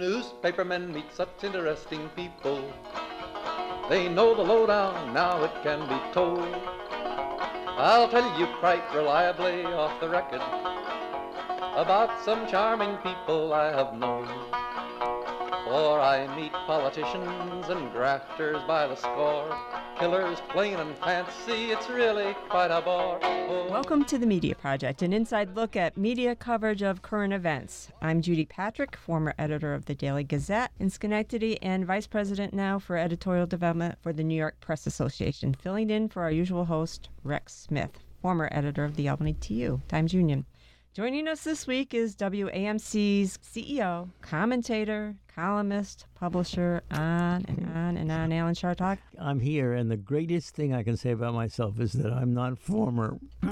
newspapermen meet such interesting people. They know the lowdown, now it can be told. I'll tell you quite reliably off the record about some charming people I have known. For I meet politicians and grafters by the score, killers plain and fancy, it's really quite a bore. Oh. Welcome to the Media Project, an inside look at media coverage of current events. I'm Judy Patrick, former editor of the Daily Gazette in Schenectady and vice president now for editorial development for the New York Press Association, filling in for our usual host, Rex Smith, former editor of the Albany TU Times Union. Joining us this week is WAMC's CEO, commentator, columnist, publisher, on and on and on, Alan Chartock. I'm here, and the greatest thing I can say about myself is that I'm not former.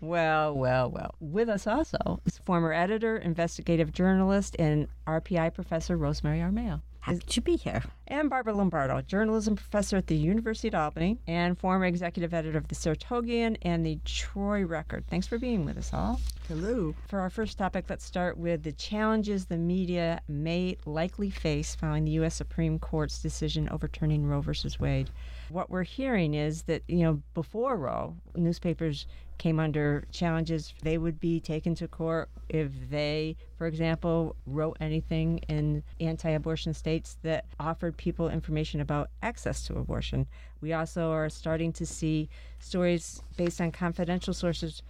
well, well, well. With us also is former editor, investigative journalist, and RPI professor Rosemary Armao. Happy to be here. And Barbara Lombardo, journalism professor at the University of Albany and former executive editor of the Saratogian and the Troy Record. Thanks for being with us all. Hello. For our first topic, let's start with the challenges the media may likely face following the U.S. Supreme Court's decision overturning Roe versus Wade. What we're hearing is that, you know, before Roe, newspapers came under challenges. They would be taken to court if they, for example, wrote anything in anti abortion states that offered people information about access to abortion. We also are starting to see stories based on confidential sources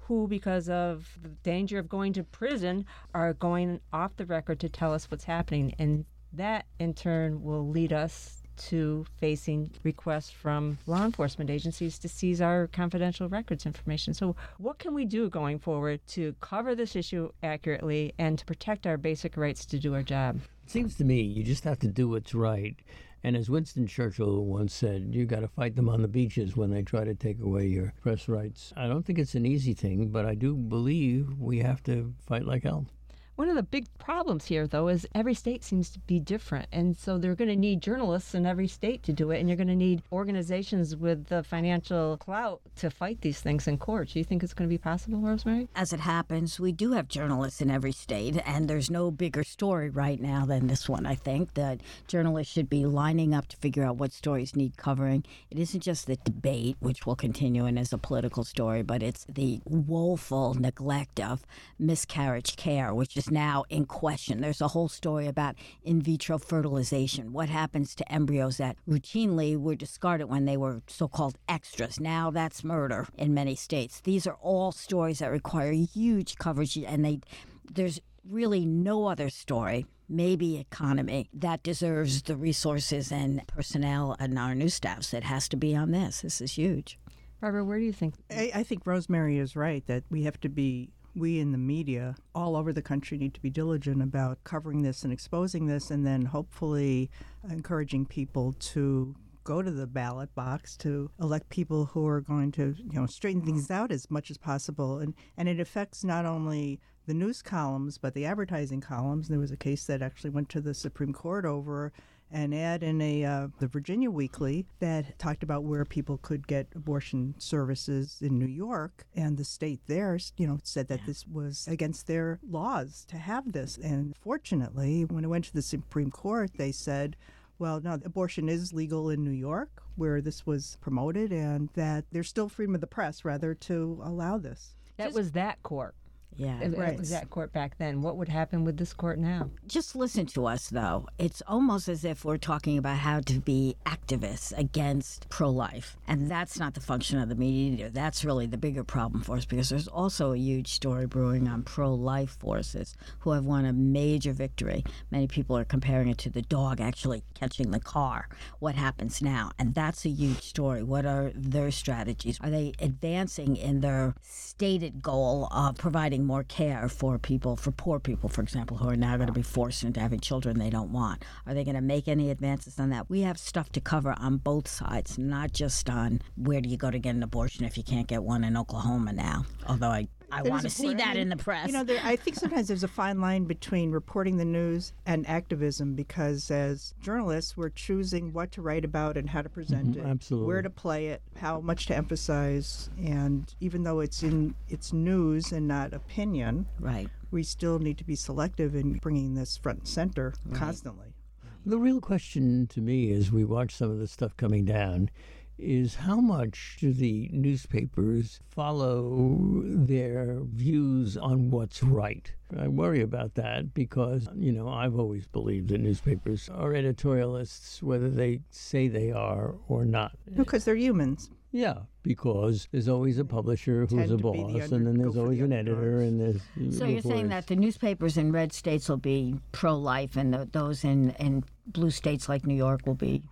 who, because of the danger of going to prison, are going off the record to tell us what's happening. And that, in turn, will lead us to facing requests from law enforcement agencies to seize our confidential records information. So, what can we do going forward to cover this issue accurately and to protect our basic rights to do our job? It seems to me you just have to do what's right. And as Winston Churchill once said, you got to fight them on the beaches when they try to take away your press rights. I don't think it's an easy thing, but I do believe we have to fight like hell. One of the big problems here, though, is every state seems to be different. And so they're going to need journalists in every state to do it. And you're going to need organizations with the financial clout to fight these things in court. Do you think it's going to be possible, Rosemary? As it happens, we do have journalists in every state. And there's no bigger story right now than this one, I think, that journalists should be lining up to figure out what stories need covering. It isn't just the debate, which will continue and is a political story, but it's the woeful neglect of miscarriage care, which is is now in question. There's a whole story about in vitro fertilization. What happens to embryos that routinely were discarded when they were so called extras? Now that's murder in many states. These are all stories that require huge coverage, and they there's really no other story maybe economy that deserves the resources and personnel and our news staffs that has to be on this. This is huge. Barbara, where do you think? I, I think Rosemary is right that we have to be we in the media all over the country need to be diligent about covering this and exposing this, and then hopefully encouraging people to go to the ballot box to elect people who are going to you know straighten things out as much as possible. And and it affects not only the news columns but the advertising columns. There was a case that actually went to the Supreme Court over an ad in a uh, the Virginia Weekly that talked about where people could get abortion services in New York, and the state there, you know, said that yeah. this was against their laws to have this. And fortunately, when it went to the Supreme Court, they said. Well, no, abortion is legal in New York, where this was promoted, and that there's still freedom of the press, rather, to allow this. That Just, was that court. Yeah, it, right. was that court back then. What would happen with this court now? Just listen to us, though. It's almost as if we're talking about how to be activists against pro life. And that's not the function of the media either. That's really the bigger problem for us because there's also a huge story brewing on pro life forces who have won a major victory. Many people are comparing it to the dog actually catching the car. What happens now? And that's a huge story. What are their strategies? Are they advancing in their stated goal of providing more care for people, for poor people, for example, who are now going to be forced into having children they don't want? Are they going to make any advances on that? We have stuff to cover on both sides, not just on where do you go to get an abortion if you can't get one in Oklahoma now. Although I I want to see important. I that mean, in the press. You know, there, I think sometimes there's a fine line between reporting the news and activism because as journalists, we're choosing what to write about and how to mm-hmm, present it, absolutely. where to play it, how much to emphasize, and even though it's in it's news and not opinion, right. we still need to be selective in bringing this front and center constantly. The real question to me as we watch some of the stuff coming down is how much do the newspapers follow their views on what's right? I worry about that because, you know, I've always believed that newspapers are editorialists, whether they say they are or not. Because they're humans. Yeah, because there's always a publisher who's a to the boss, under- and then there's always the an editor, and there's. So you're saying that the newspapers in red states will be pro-life, and the, those in, in blue states like New York will be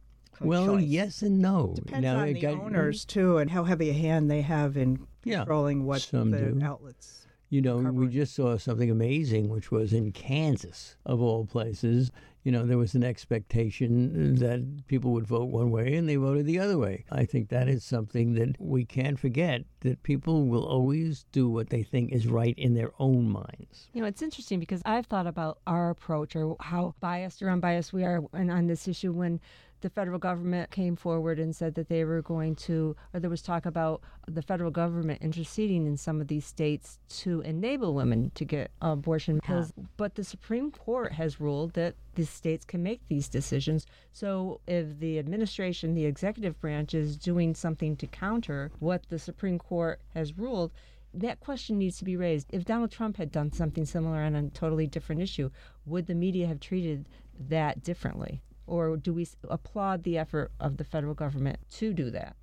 Well, pro-choice? yes and no. Depends now, on the got- owners mm. too, and how heavy a hand they have in Yeah, controlling what some the do. outlets. You know, we just saw something amazing, which was in Kansas, of all places. You know, there was an expectation that people would vote one way and they voted the other way. I think that is something that we can't forget that people will always do what they think is right in their own minds. You know, it's interesting because I've thought about our approach or how biased or unbiased we are on, on this issue when the federal government came forward and said that they were going to, or there was talk about the federal government interceding in some of these states to enable women to get abortion pills. But the Supreme Court has ruled that the states can make these decisions. So if the administration, the executive branch, is doing something to counter what the Supreme Court has ruled, that question needs to be raised. If Donald Trump had done something similar on a totally different issue, would the media have treated that differently? Or do we applaud the effort of the federal government to do that?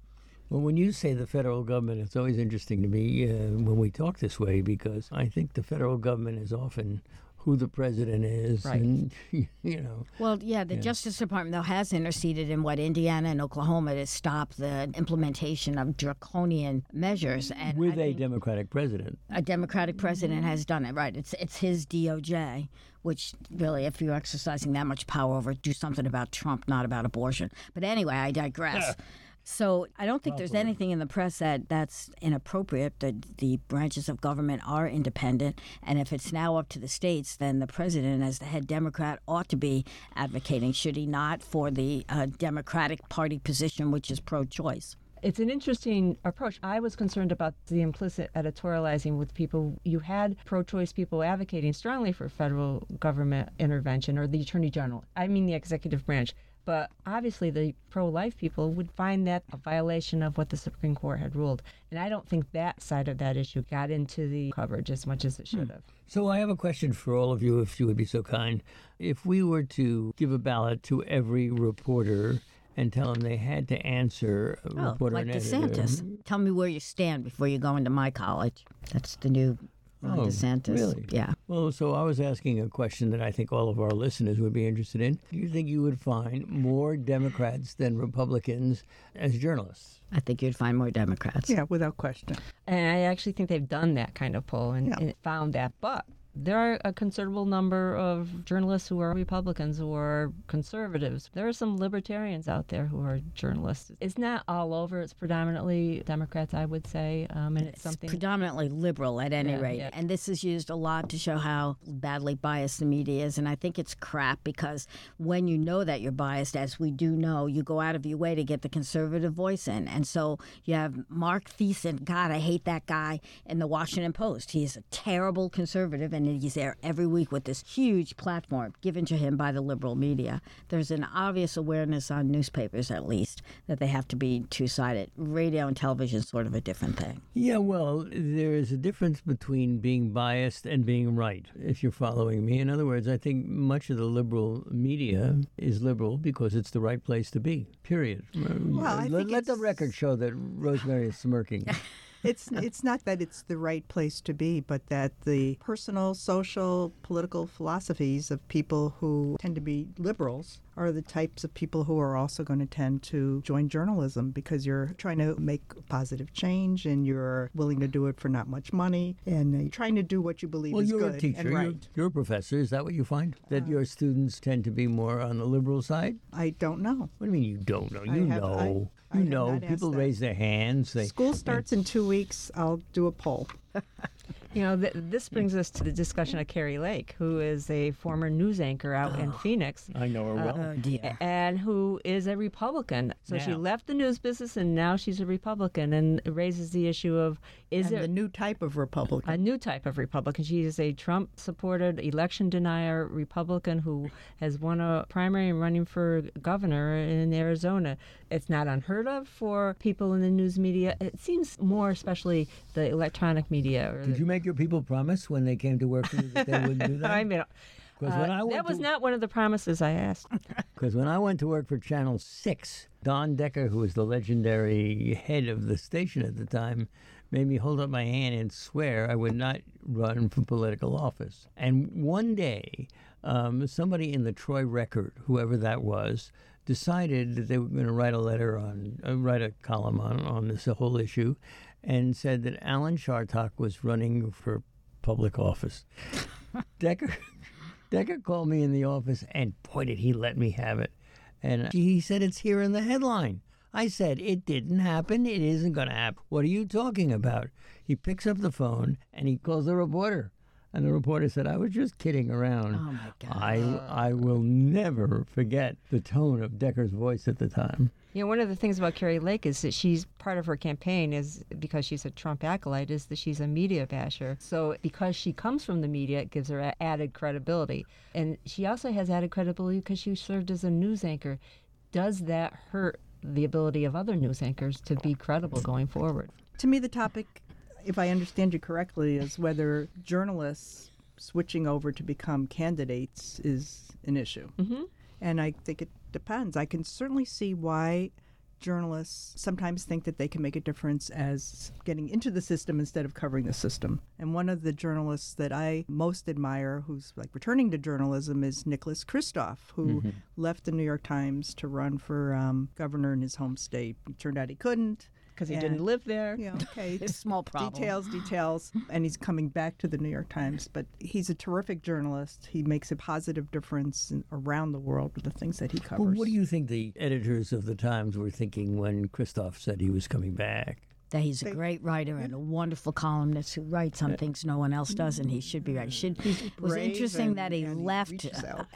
Well, when you say the federal government, it's always interesting to me uh, when we talk this way because I think the federal government is often who the president is, Right. and you know, Well, yeah, the Justice Department, though, has interceded in what Indiana and Oklahoma to stop the implementation of draconian measures. And with a Democratic president. a Democratic president has done it, right? It's it's his DOJ, which really, if you're exercising that much power over, do something about Trump, not about abortion. But anyway, I digress. So I don't think there's anything in the press that that's inappropriate. The the branches of government are independent, and if it's now up to the states, then the president, as the head Democrat, ought to be advocating, should he not, for the uh, Democratic Party position, which is pro-choice. It's an interesting approach. I was concerned about the implicit editorializing with people. You had pro choice people advocating strongly for federal government intervention or the attorney general. I mean, the executive branch. But obviously, the pro life people would find that a violation of what the Supreme Court had ruled. And I don't think that side of that issue got into the coverage as much as it should hmm. have. So I have a question for all of you, if you would be so kind. If we were to give a ballot to every reporter and tell them they had to answer a Oh, reporter like and editor, DeSantis. Tell me where you stand before you go into my college. That's the new Ron Oh, DeSantis. really? Yeah. Well, so I was asking a question that I think all of our listeners would be interested in. Do you think you would find more Democrats than Republicans as journalists? I think you'd find more Democrats. Yeah, without question. And I actually think they've done that kind of poll and, Yeah. and found that. But there are a considerable number of journalists who are Republicans who are conservatives. There are some libertarians out there who are journalists. It's not all over. It's predominantly Democrats, I would say, um, and it's, It's something. predominantly liberal at any Yeah, rate. yeah. And this is used a lot to show how badly biased the media is. And I think it's crap because when you know that you're biased, as we do know, you go out of your way to get the conservative voice in. And so you have Mark Thiessen, God, I hate that guy, in the Washington Post. He's a terrible conservative and he's there every week with this huge platform given to him by the liberal media. There's an obvious awareness on newspapers, at least, that they have to be two sided. Radio and television is sort of a different thing. Yeah, well, there is a difference between being biased and being right, if you're following me. In other words, I think much of the liberal media is liberal because it's the right place to be, period. Well, let, let the record show that Rosemary is smirking. It's it's not that it's the right place to be, but that the personal, social, political philosophies of people who tend to be liberals are the types of people who are also going to tend to join journalism because you're trying to make positive change and you're willing to do it for not much money and you're trying to do what you believe well, is you're good a teacher, and you're, right. Uh, you're a professor. Is that what you find? That your students tend to be more on the liberal side? I don't know. What do you mean you don't know? You have- know. I you have know. People raise their hands. They, School starts in two weeks. I'll do a poll. You know, th- this brings us to the discussion of Kari Lake, who is a former news anchor out in Phoenix. I know her well. Uh, oh dear. and who is a Republican. So she left the news business and now she's a Republican and it raises the issue of is and it the new type of Republican. a new type of Republican? She is a Trump supported election denier Republican who has won a primary and running for governor in Arizona. It's not unheard of for people in the news media. It seems more especially the electronic media or Did the, you make your people promise when they came to work for you that they wouldn't do that? I mean, uh, when I that was to, not one of the promises I asked. Because when I went to work for Channel 6, Don Decker, who was the legendary head of the station at the time, made me hold up my hand and swear I would not run for political office. And one day, um, somebody in the Troy Record, whoever that was, decided that they were going to write a letter on, uh, write a column on, on this whole issue, and said that Alan Chartock was running for public office. Decker Decker called me in the office and boy did he let me have it. And he said it's here in the headline. I said it didn't happen. It isn't going to happen. What are you talking about? He picks up the phone and he calls the reporter. And the reporter said, I was just kidding around. Oh my God. I, I will never forget the tone of Decker's voice at the time. You know, one of the things about Kari Lake is that she's part of her campaign is because she's a Trump acolyte is that she's a media basher. So because she comes from the media, it gives her added credibility. And she also has added credibility because she served as a news anchor. Does that hurt the ability of other news anchors to be credible going forward? to me, the topic, if I understand you correctly, is whether journalists switching over to become candidates is an issue. Mm-hmm. And I think it depends. I can certainly see why journalists sometimes think that they can make a difference as getting into the system instead of covering the system. And one of the journalists that I most admire, who's like returning to journalism, is Nicholas Kristof, who left the New York Times to run for um, governor in his home state. It turned out he couldn't. Because he And- didn't live there. Yeah, okay. It's small problem. Details, details. And he's coming back to the New York Times. But he's a terrific journalist. He makes a positive difference in, around the world with the things that he covers. Well, what do you think the editors of the Times were thinking when Kristof said he was coming back? that he's a great writer and a wonderful columnist who writes on things no one else does, and he should be right. Should it was interesting and- that he and he left.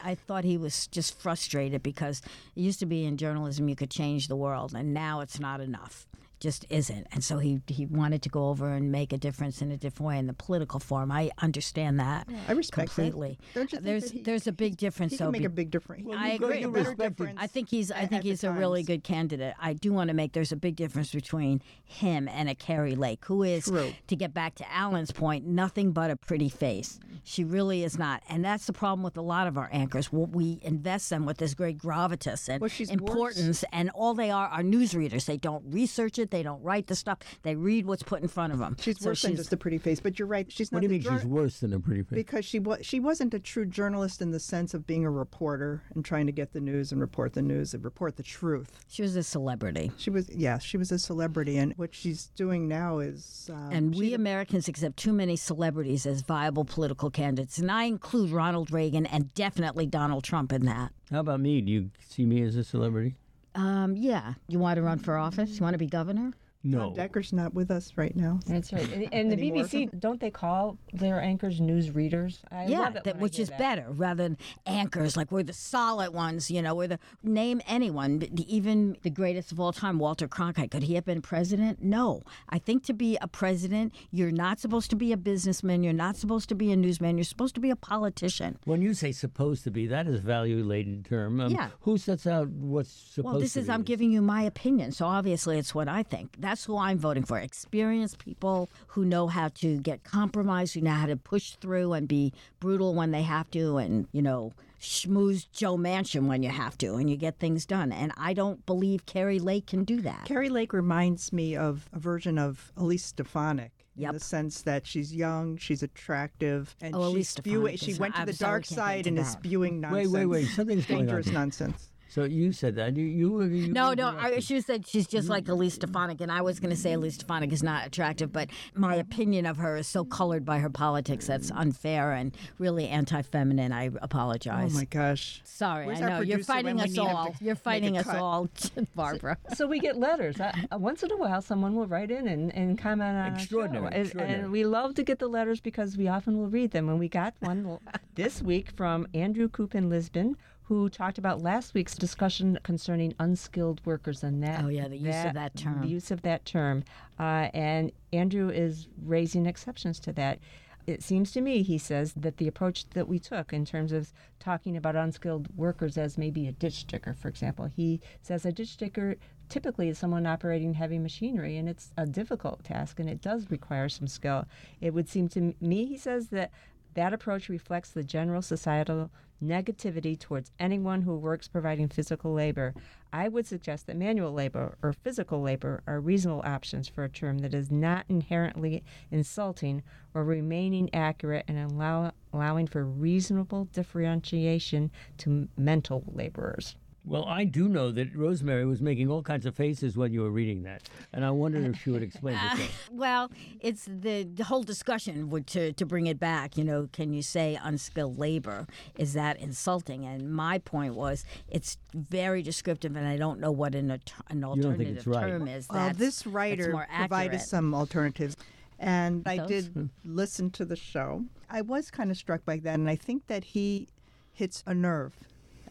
I thought he was just frustrated because it used to be in journalism you could change the world, and now it's not enough. Just isn't, and so he he wanted to go over and make a difference in a different way in the political form. I understand that. I respect that. completely. Don't you think there's that he- there's a big difference. He though, can make be- a big difference. I agree. make a You better respect I think he's I think he's a really good candidate. I do want to make there's a big difference between him and a Kari Lake, who is True. to get back to Alan's point, nothing but a pretty face. She really is not, and that's the problem with a lot of our anchors. Well, we invest them with this great gravitas and Well, she's worse. importance, and all they are are newsreaders. They don't research it. They don't write the stuff. They read what's put in front of them. She's So worse than just a pretty face. But you're right. She's not What do you the mean she's worse than a pretty face? because she was she wasn't a true journalist in the sense of being a reporter and trying to get the news and report the news and report the truth. she was a celebrity. She was yeah, she was a celebrity, and what she's doing now is um, And we Americans accept too many celebrities as viable political candidates. And I include Ronald Reagan and definitely Donald Trump in that. How about me? Do you see me as a celebrity? Um, yeah. You want to run for office? You want to be governor? No. Decker's not with us right now. That's right. And, and the BBC, don't they call their anchors news readers? I yeah, love it that, when I which is that. better rather than anchors. Like we're the solid ones, you know. We're the name anyone, even the greatest of all time, Walter Cronkite. Could he have been president? No. I think to be a president, you're not supposed to be a businessman. You're not supposed to be a newsman. You're supposed to be a politician. When you say supposed to be, that is a value laden term. Um, Yeah. Who sets out what's supposed to be? Well, this is? I'm giving you my opinion, so obviously it's what I think. That's who I'm voting for. Experienced people who know how to get compromise, who know how to push through and be brutal when they have to, and you know schmooze Joe Manchin when you have to, and you get things done. And I don't believe Kari Lake can do that. Kari Lake reminds me of a version of Elise Stefanik. Yep. In the sense that she's young, she's attractive, and Oh, she's spewing. She went to the dark side and is spewing nonsense. wait, wait. wait! Something's going on. Dangerous nonsense. So you said that. You, you, were- you No, no. I, corrected. she said she's just like Elise Stefanik, and I was going to say Elise Stefanik is not attractive, but my opinion of her is so colored by her politics that's unfair and really anti-feminine. I apologize. Oh my gosh. Sorry, Where's I know you're fighting us all. You're fighting us cut? all, Barbara. So we get letters. I, uh, once in a while, someone will write in and, and comment on our show. Extraordinary, And- extraordinary. And we love to get the letters because we often will read them. And we got one this week from Andrew Coop in Lisbon, who talked about last week's discussion concerning unskilled workers and that. Oh, yeah, the use of that term. The use of that term. Uh, and Andrew is raising exceptions to that. It seems to me, he says, that the approach that we took in terms of talking about unskilled workers as maybe a ditch digger, for example, he says a ditch digger typically is someone operating heavy machinery and it's a difficult task and it does require some skill. It would seem to me, he says, that that approach reflects the general societal negativity towards anyone who works providing physical labor. I would suggest that manual labor or physical labor are reasonable options for a term that is not inherently insulting or remaining accurate and allow, allowing for reasonable differentiation to mental laborers. Well, I do know that Rosemary was making all kinds of faces when you were reading that, and I wondered if she would explain it. to. Well, it's the, the whole discussion would to, to bring it back. You know, can you say unskilled labor? Is that insulting? And my point was, it's very descriptive, and I don't know what an, an alternative it's right. term is. Well, that's- this writer more provided some alternatives. And I Those? did listen to the show. I was kind of struck by that, and I think that he hits a nerve.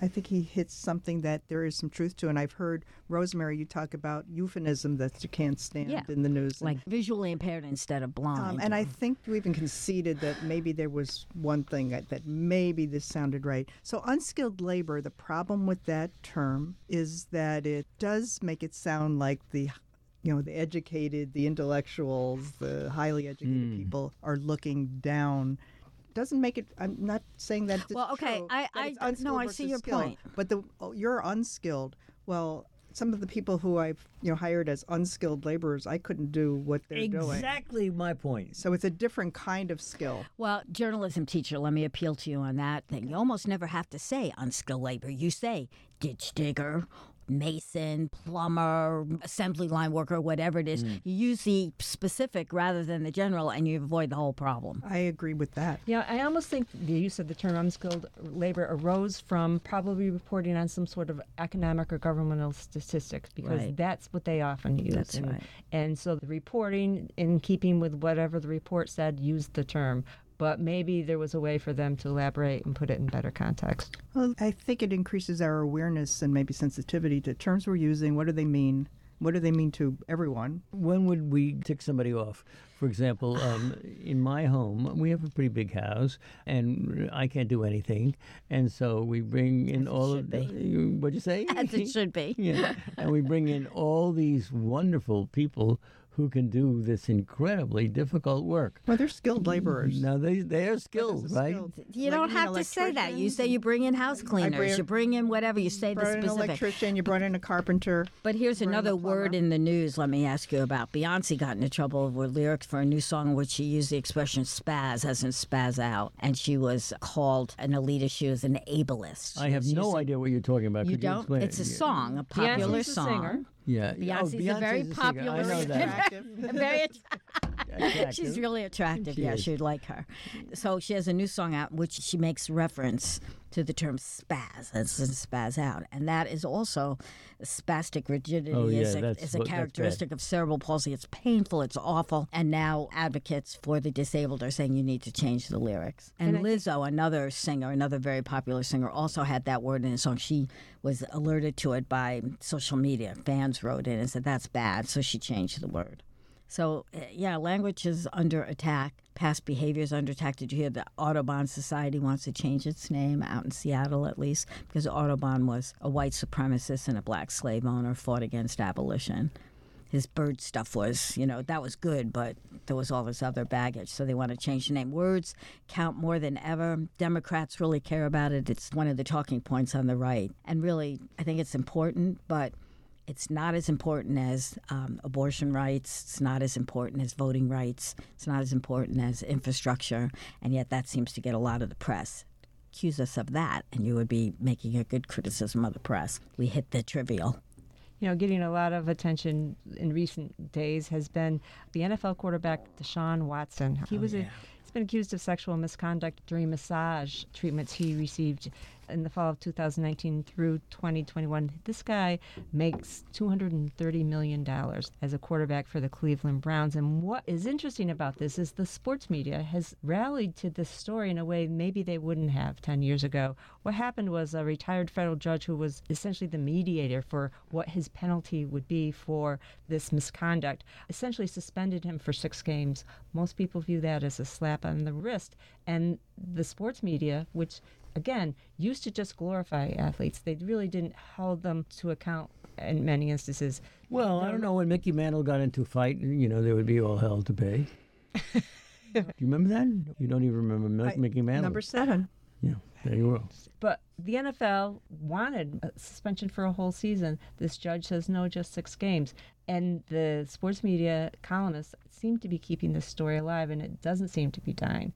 I think he hits something that there is some truth to. And I've heard, Rosemary, you talk about euphemism that you can't stand Yeah. in the news. And- like visually impaired instead of blind. um, and I think you even conceded that maybe there was one thing that, that maybe this sounded right. So, unskilled labor, the problem with that term is that it does make it sound like the you know the educated the intellectuals the highly educated people are looking down doesn't make it i'm not saying that Well, okay, true, I- that I- no, I see your skilled. point. but the oh, you're unskilled well some of the people who i've you know hired as unskilled laborers i couldn't do what they're doing Exactly my point. so it's a different kind of skill. Well, journalism teacher, let me appeal to you on that thing. You almost never have to say unskilled labor. You say ditch digger, mason, plumber, assembly line worker, whatever it is. Mm. You use the specific rather than the general, and you avoid the whole problem. I agree with that. Yeah, I almost think the use of the term unskilled labor arose from probably reporting on some sort of economic or governmental statistics because Right. that's what they often use. That's and, right. and so the reporting, in keeping with whatever the report said, used the term. But maybe there was a way for them to elaborate and put it in better context. Well, I think it increases our awareness and maybe sensitivity to terms we're using. What do they mean? What do they mean to everyone? When would we tick somebody off? For example, um, in my home, we have a pretty big house, and I can't do anything, and so we bring in all should of the. What'd you say? As it should be. yeah, and we bring in all these wonderful people who can do this incredibly difficult work. Well, they're skilled laborers. Now they they are skilled, right? skill. You Like don't have to say that. You say you bring in house cleaners, bring- you bring in whatever, you say the brought in an specific. electrician, you brought in a carpenter. But here's another word in the news. Let me ask you about. Beyonce got into trouble with lyrics for a new song in which she used the expression "spaz" as in spaz out, and she was called an elitist. She was an ableist. I have no was- idea what you're talking about. You Could don't. explain it's it? a song, a popular Beyonce's a song. singer. Yeah. Beyonce's oh, a very Beyonce's popular I know that. Attractive. Very Attractive. She's really attractive. She yeah, is. you'd like her. So she has a new song out which she makes reference to the term spaz, as in spaz out, and that is also spastic rigidity Oh, is, a, is a what- characteristic of cerebral palsy. It's painful. It's awful. And now advocates for the disabled are saying you need to change the lyrics. And, And I Lizzo, another singer, another very popular singer, also had that word in a song. She was alerted to it by social media. Fans wrote in and said that's bad, so she changed the word. So, uh, yeah, language is under attack. Past behavior is under attack. Did you hear the Audubon Society wants to change its name out in Seattle, at least? Because Audubon was a white supremacist and a black slave owner, fought against abolition. His bird stuff was, you know, that was good, but there was all this other baggage. So they want to change the name. Words count more than ever. Democrats really care about it. It's one of the talking points on the right. And really, I think it's important, but it's not as important as um, abortion rights. It's not as important as voting rights. It's not as important as infrastructure. And yet that seems to get a lot of the press. accuse us of that, and you would be making a good criticism of the press. We hit the trivial. You know, getting a lot of attention in recent days has been the NFL quarterback Deshaun Watson. He was a he's been accused of sexual misconduct during massage treatments he received in the fall of 2019 through 2021. This guy makes $230 million as a quarterback for the Cleveland Browns. And what is interesting about this is the sports media has rallied to this story in a way maybe they wouldn't have 10 years ago. What happened was a retired federal judge who was essentially the mediator for what his penalty would be for this misconduct essentially suspended him for six games. Most people view that as a slap on the wrist. And the sports media, which again, used to just glorify athletes. They really didn't hold them to account in many instances. Well, I don't know when Mickey Mantle got into a fight, you know, there would be all hell to pay. Do you remember that? You don't even remember Mi- I- Mickey Mantle. Number seven. yeah, there you go. But the NFL wanted a suspension for a whole season. This judge says no, just six games. And the sports media columnists seem to be keeping this story alive, and it doesn't seem to be dying.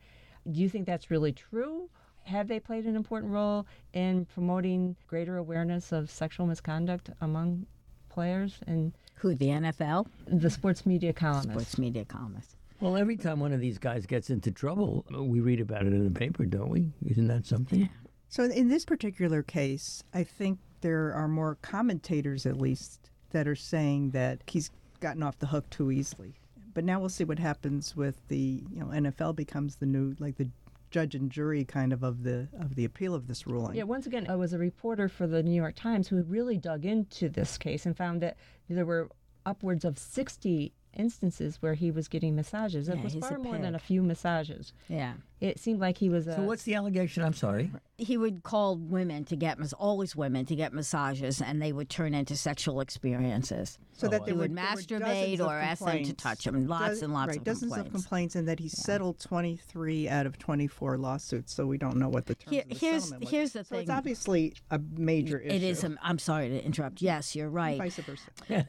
Do you think that's really true? Have they played an important role in promoting greater awareness of sexual misconduct among players and Who, the NFL? the sports media columnists? Sports media columnists. Well, every time one of these guys gets into trouble, we read about it in the paper, don't we? Isn't that something? So in this particular case, I think there are more commentators, at least, that are saying that he's gotten off the hook too easily. But now we'll see what happens with the you know NFL becomes the new like the judge and jury kind of of the of the appeal of this ruling. Yeah, once again, I was a reporter for the New York Times who really dug into this case and found that there were upwards of 60 instances where he was getting massages. It Yeah, was he's a far more than a few massages. Yeah. It seemed like he was a. So what's the allegation? I'm sorry. He would call women to get, always women, to get massages, and they would turn into sexual experiences. So that Oh, there He were, would were masturbate or ask them to touch him. Lots Doz- and lots right, of dozens complaints. of complaints, and that he settled 23 out of 24 lawsuits. So we don't know what the terms Here- of the here's- settlement was. here's the so it's obviously a major issue. It is. um, I'm sorry to interrupt. Yes, you're right. Vice versa.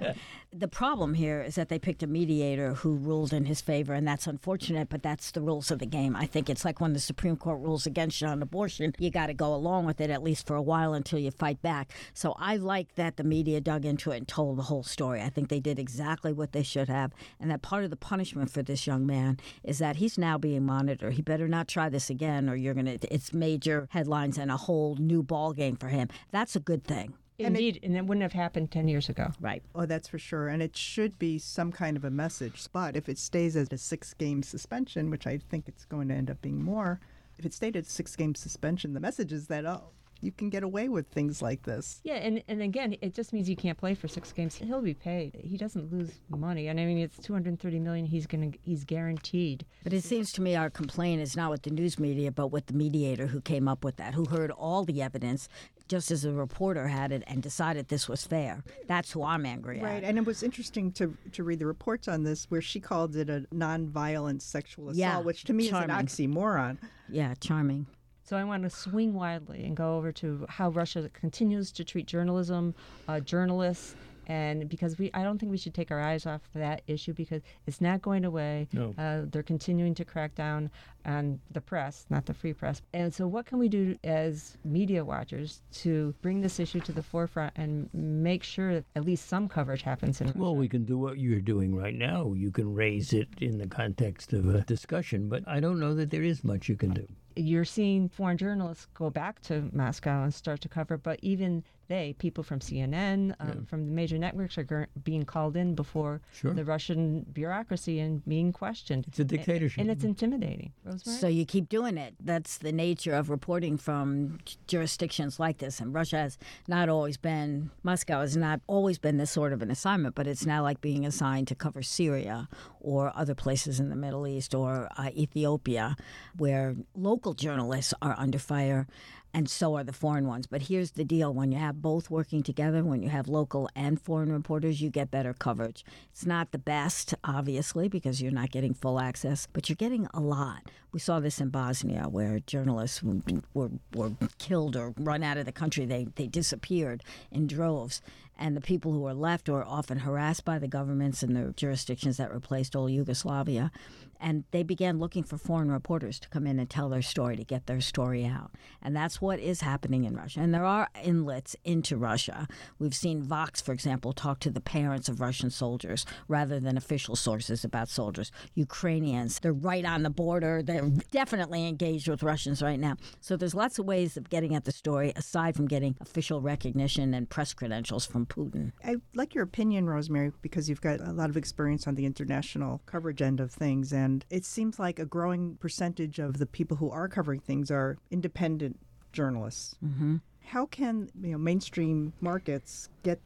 the problem here is that they picked a mediator who ruled in his favor, and that's unfortunate, but that's the rules of the game. I think it's like when the Supreme Court rules against you on abortion, you got to go along with it at least for a while until you fight back. So I like that the media dug into it and told the whole story. I think they did exactly what they should have, and that part of the punishment for this young man is that he's now being monitored. He better not try this again, or you're gonna. It's major headlines and a whole new ball game for him. That's a good thing, Indeed, and it wouldn't have happened 10 years ago. right? Oh, that's for sure. And it should be some kind of a message. But if it stays at a six game suspension, which I think it's going to end up being more, if it stayed at a six game suspension, the message is that, oh, you can get away with things like this. Yeah, and, and again, it just means he can't play for six games. He'll be paid. He doesn't lose money, and I mean it's 230 million. He's gonna he's guaranteed. But it seems to me our complaint is not with the news media, but with the mediator who came up with that, who heard all the evidence, just as a reporter had it, and decided this was fair. That's who I'm angry at. Right. And it was interesting to, to read the reports on this where she called it a nonviolent sexual assault, Yeah, which to me charming. is an oxymoron. Yeah, charming. So I want to swing widely and go over to how Russia continues to treat journalism, uh, journalists, and because we, I don't think we should take our eyes off that issue because it's not going away. No. Uh, they're continuing to crack down on the press, not the free press. And so, what can we do as media watchers to bring this issue to the forefront and make sure that at least some coverage happens in Well, we can do what you're doing right now. You can raise it in the context of a discussion, but I don't know that there is much you can do. you're seeing foreign journalists go back to Moscow and start to cover, but even they, people from CNN, um, from the major networks, are gur- being called in before Sure. the Russian bureaucracy and being questioned. It's a dictatorship. And it's intimidating. Rosemary? So you keep doing it. That's the nature of reporting from jurisdictions like this. And Russia has not always been, Moscow has not always been this sort of an assignment, but it's now like being assigned to cover Syria or other places in the Middle East or uh, Ethiopia where local journalists are under fire. And so are the foreign ones. But here's the deal when you have both working together, when you have local and foreign reporters, you get better coverage. It's not the best, obviously, because you're not getting full access, but you're getting a lot. We saw this in Bosnia where journalists were, were killed or run out of the country. They, they disappeared in droves and the people who were left were often harassed by the governments and the jurisdictions that replaced old Yugoslavia. And they began looking for foreign reporters to come in and tell their story, to get their story out. And that's what is happening in Russia. And there are inlets into Russia. We've seen Vox, for example, talk to the parents of Russian soldiers rather than official sources about soldiers. Ukrainians, they're right on the border. They're definitely engaged with Russians right now. So there's lots of ways of getting at the story aside from getting official recognition and press credentials from Putin. I like your opinion, Rosemary, because you've got a lot of experience on the international coverage end of things. And and it seems like a growing percentage of the people who are covering things are independent journalists. Mm-hmm. How can you know mainstream markets get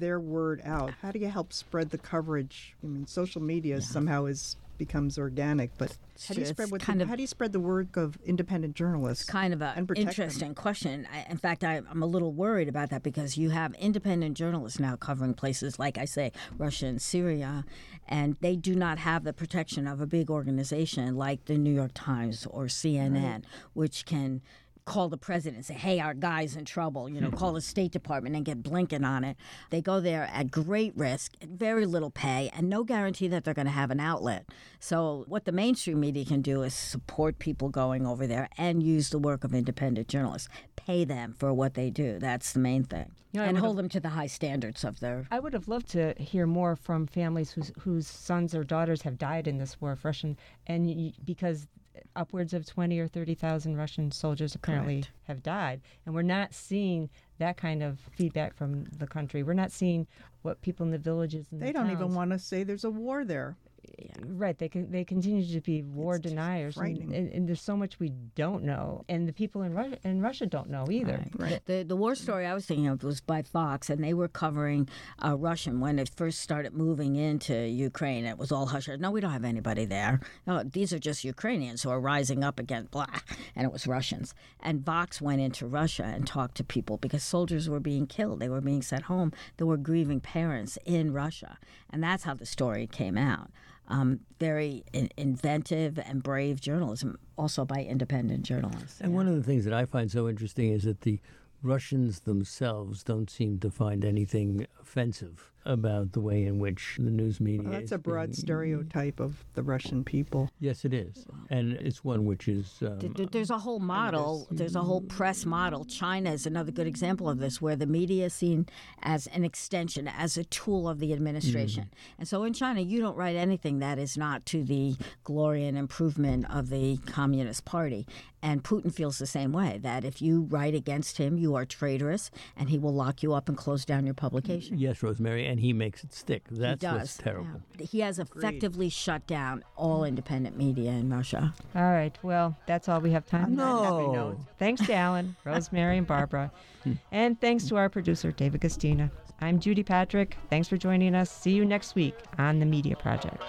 their word out? How do you help spread the coverage? I mean, social media yeah. somehow is becomes organic. But how do you spread what kind the, of, how do you spread the work of independent journalists? It's kind of an interesting them? question. I, in fact, I, I'm a little worried about that because you have independent journalists now covering places like I say Russia and Syria, and they do not have the protection of a big organization like the New York Times or CNN, right. which can call the president and say, hey, our guy's in trouble, you know, hmm. call the State Department and get Blinken on it. They go there at great risk, at very little pay, and no guarantee that they're going to have an outlet. So, what the mainstream media can do is support people going over there and use the work of independent journalists, pay them for what they do. That's the main thing. You know, and hold them to the high standards of their. I would have loved to hear more from families whose, whose sons or daughters have died in this war of Russian, and because upwards of 20 or 30,000 Russian soldiers apparently Correct. have died. And we're not seeing that kind of feedback from the country. We're not seeing what people in the villages and They the don't towns, even want to say there's a war there yeah. right they can they continue to be war it's deniers and, and, and, there's so much we don't know and the people in Russia in Russia don't know either right. Right. The, the war story I was thinking of was by Vox and they were covering uh, Russian when it first started moving into Ukraine it was all hush no we don't have anybody there no these are just Ukrainians who are rising up against blah and it was Russians and Vox went into Russia and talked to people because soldiers were being killed they were being sent home there were grieving parents in Russia and that's how the story came out um, very in- inventive and brave journalism, also by independent journalists. And yeah. one of the things that I find so interesting is that the Russians themselves don't seem to find anything offensive about the way in which the news media. Well, that's a broad being, stereotype of the Russian people. Yes, it is, and it's one which is. Um, there's a whole model. There's a whole press model. China is another good example of this, where the media is seen as an extension, as a tool of the administration. Mm-hmm. And so in China, you don't write anything that is not to the glory and improvement of the Communist Party. And Putin feels the same way that if you write against him, you are traitorous, and he will lock you up and close down your publication. Yes, Rosemary, and he makes it stick. That's what's terrible. Yeah. He has effectively Agreed. shut down all mm. independent media in Russia. All right. Well, that's all we have time for. no. Thanks to Alan, Rosemary, and Barbara. Hmm. and thanks to our producer, David Guistina. I'm Judy Patrick. Thanks for joining us. See you next week on The Media Project.